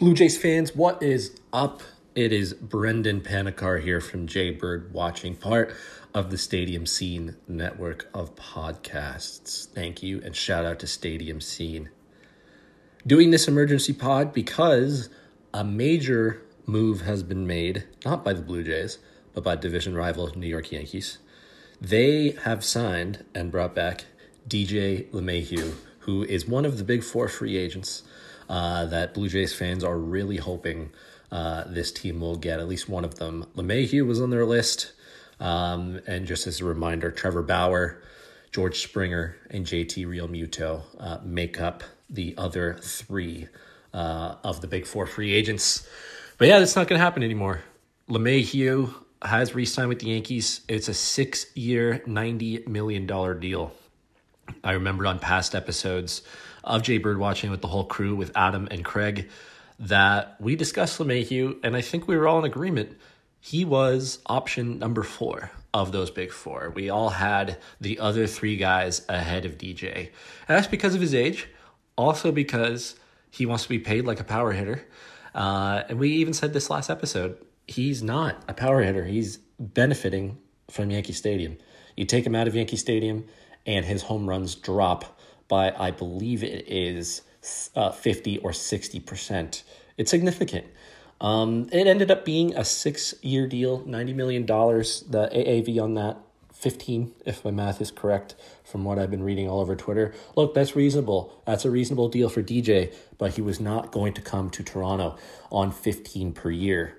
Blue Jays fans, what is up? It is Brendan Panikar here from Jay Bird Watching, part of the Stadium Scene network of podcasts. Thank you and shout out to Stadium Scene. Doing this emergency pod because a major move has been made, not by the Blue Jays, but by division rival New York Yankees. They have signed and brought back DJ LeMahieu, who is one of the big four free agents uh, that Blue Jays fans are really hoping uh, this team will get at least one of them. LeMahieu was on their list. Um, and just as a reminder, Trevor Bauer, George Springer, and JT Realmuto uh, make up the other three uh, of the big four free agents. But yeah, that's not going to happen anymore. LeMahieu has re signed with the Yankees. It's a six year, $90 million deal. I remember on past episodes of Jay Bird watching with the whole crew with Adam and Craig that we discussed LeMahieu, and I think we were all in agreement. He was option number four of those big four. We all had the other three guys ahead of DJ. And that's because of his age, also because he wants to be paid like a power hitter. Uh, and we even said this last episode he's not a power hitter, he's benefiting from Yankee Stadium. You take him out of Yankee Stadium, and his home runs drop by, I believe it is uh, 50 or 60%. It's significant. Um, it ended up being a six year deal, $90 million. The AAV on that, 15, if my math is correct from what I've been reading all over Twitter. Look, that's reasonable. That's a reasonable deal for DJ, but he was not going to come to Toronto on 15 per year.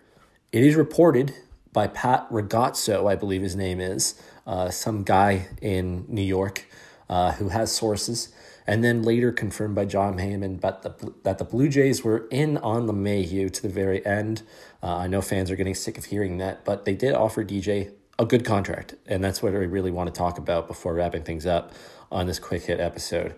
It is reported by Pat Ragazzo, I believe his name is, uh, some guy in New York uh, who has sources and then later confirmed by Jon Heyman but the, that the Blue Jays were in on LeMahieu to the very end. Uh, I know fans are getting sick of hearing that, but they did offer DJ a good contract, and that's what I really want to talk about before wrapping things up on this quick hit episode.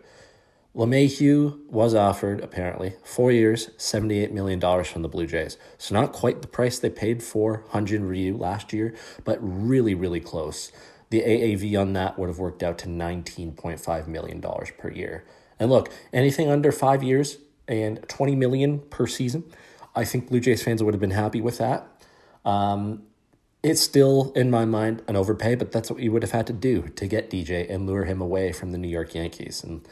LeMahieu was offered, apparently, four years, $78 million from the Blue Jays. So, not quite the price they paid for Hyun-Jin Ryu last year, but really, really close the AAV on that would have worked out to $19.5 million per year. And look, anything under five years and 20 million per season, I think Blue Jays fans would have been happy with that. Um, it's still, in my mind, an overpay, but that's what you would have had to do to get DJ and lure him away from the New York Yankees. And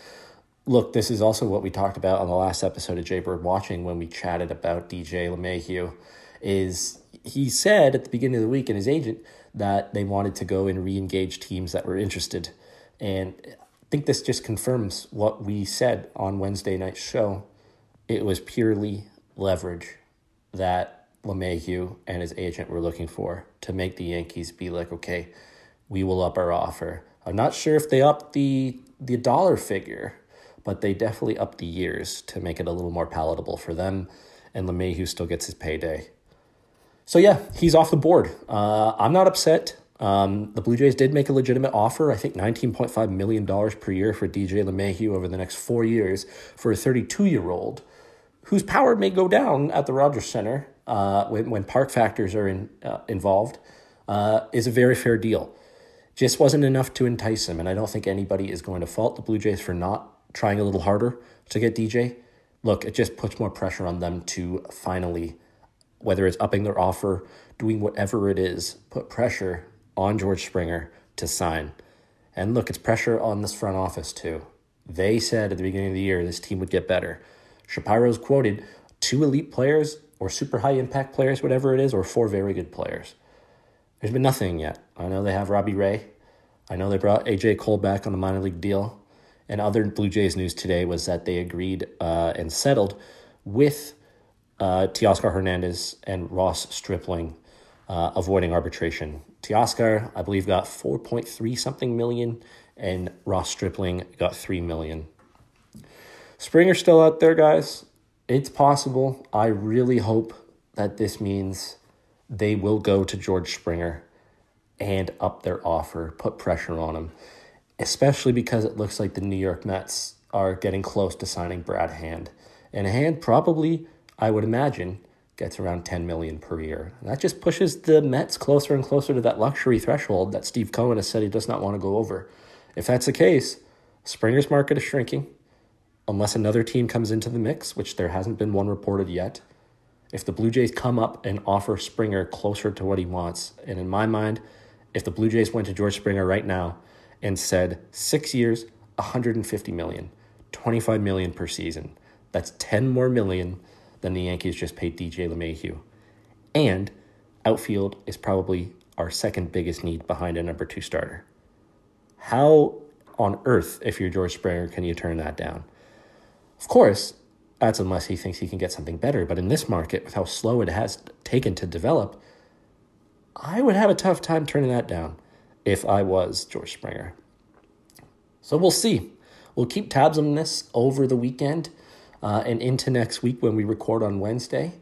look, this is also what we talked about on the last episode of Jay Bird Watching when we chatted about DJ LeMahieu. Is he said at the beginning of the week, and his agent that they wanted to go and re-engage teams that were interested. And I think this just confirms what we said on Wednesday night's show. It was purely leverage that LeMahieu and his agent were looking for to make the Yankees be like, okay, we will up our offer. I'm not sure if they upped the the dollar figure, but they definitely upped the years to make it a little more palatable for them. And LeMahieu still gets his payday. So yeah, he's off the board. Uh, I'm not upset. Um, the Blue Jays did make a legitimate offer. I think $19.5 million per year for DJ LeMahieu over the next four years for a 32 year old whose power may go down at the Rogers Center uh, when, when park factors are in, uh, involved, uh, is a very fair deal. Just wasn't enough to entice him, and I don't think anybody is going to fault the Blue Jays for not trying a little harder to get DJ. Look, it just puts more pressure on them to finally whether it's upping their offer, doing whatever it is, put pressure on George Springer to sign. And look, it's pressure on this front office too. They said at the beginning of the year this team would get better. Shapiro's quoted two elite players or super high impact players, whatever it is, or four very good players. There's been nothing yet. I know they have Robbie Ray. I know they brought AJ Cole back on a minor league deal. And other Blue Jays news today was that they agreed uh, and settled with uh, Teoscar Hernandez and Ross Stripling uh, avoiding arbitration. Teoscar, I believe, got 4.3 something million, and Ross Stripling got 3 million. Springer's still out there, guys. It's possible. I really hope that this means they will go to George Springer and up their offer, put pressure on him, especially because it looks like the New York Mets are getting close to signing Brad Hand. And Hand probably, I would imagine, gets around 10 million per year. And that just pushes the Mets closer and closer to that luxury threshold that Steve Cohen has said he does not want to go over. If that's the case, Springer's market is shrinking unless another team comes into the mix, which there hasn't been one reported yet. If the Blue Jays come up and offer Springer closer to what he wants, and in my mind, if the Blue Jays went to George Springer right now and said six years, 150 million, 25 million per season, that's 10 more million than the Yankees just paid DJ LeMahieu. And outfield is probably our second biggest need behind a number two starter. How on earth, if you're George Springer, can you turn that down? Of course, that's unless he thinks he can get something better. But in this market, with how slow it has taken to develop, I would have a tough time turning that down if I was George Springer. So we'll see. We'll keep tabs on this over the weekend uh, and into next week when we record on Wednesday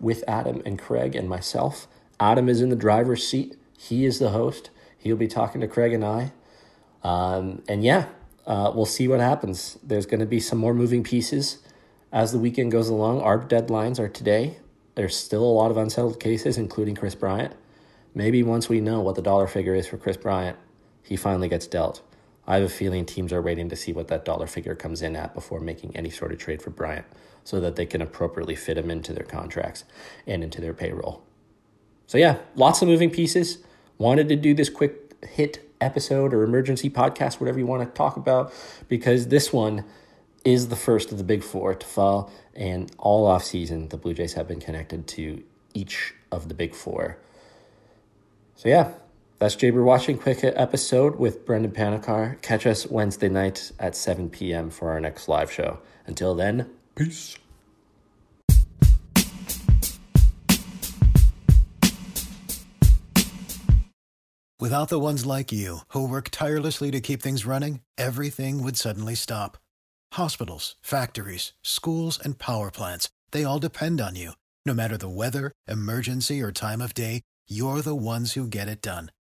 with Adam and Craig and myself. Adam is in the driver's seat. He is the host. He'll be talking to Craig and I. Um, and yeah, uh, we'll see what happens. There's going to be some more moving pieces as the weekend goes along. Our deadlines are today. There's still a lot of unsettled cases, including Kris Bryant. Maybe once we know what the dollar figure is for Kris Bryant, he finally gets dealt. I have a feeling teams are waiting to see what that dollar figure comes in at before making any sort of trade for Bryant so that they can appropriately fit him into their contracts and into their payroll. So, yeah, lots of moving pieces. Wanted to do this quick hit episode or emergency podcast, whatever you want to talk about, because this one is the first of the big four to fall. And all off season, the Blue Jays have been connected to each of the big four. So yeah, that's Jay Bird watching quick episode with Brendan Panikar. Catch us Wednesday night at 7 p.m. for our next live show. Until then, peace. Without the ones like you, who work tirelessly to keep things running, everything would suddenly stop. Hospitals, factories, schools, and power plants, they all depend on you. No matter the weather, emergency, or time of day, you're the ones who get it done.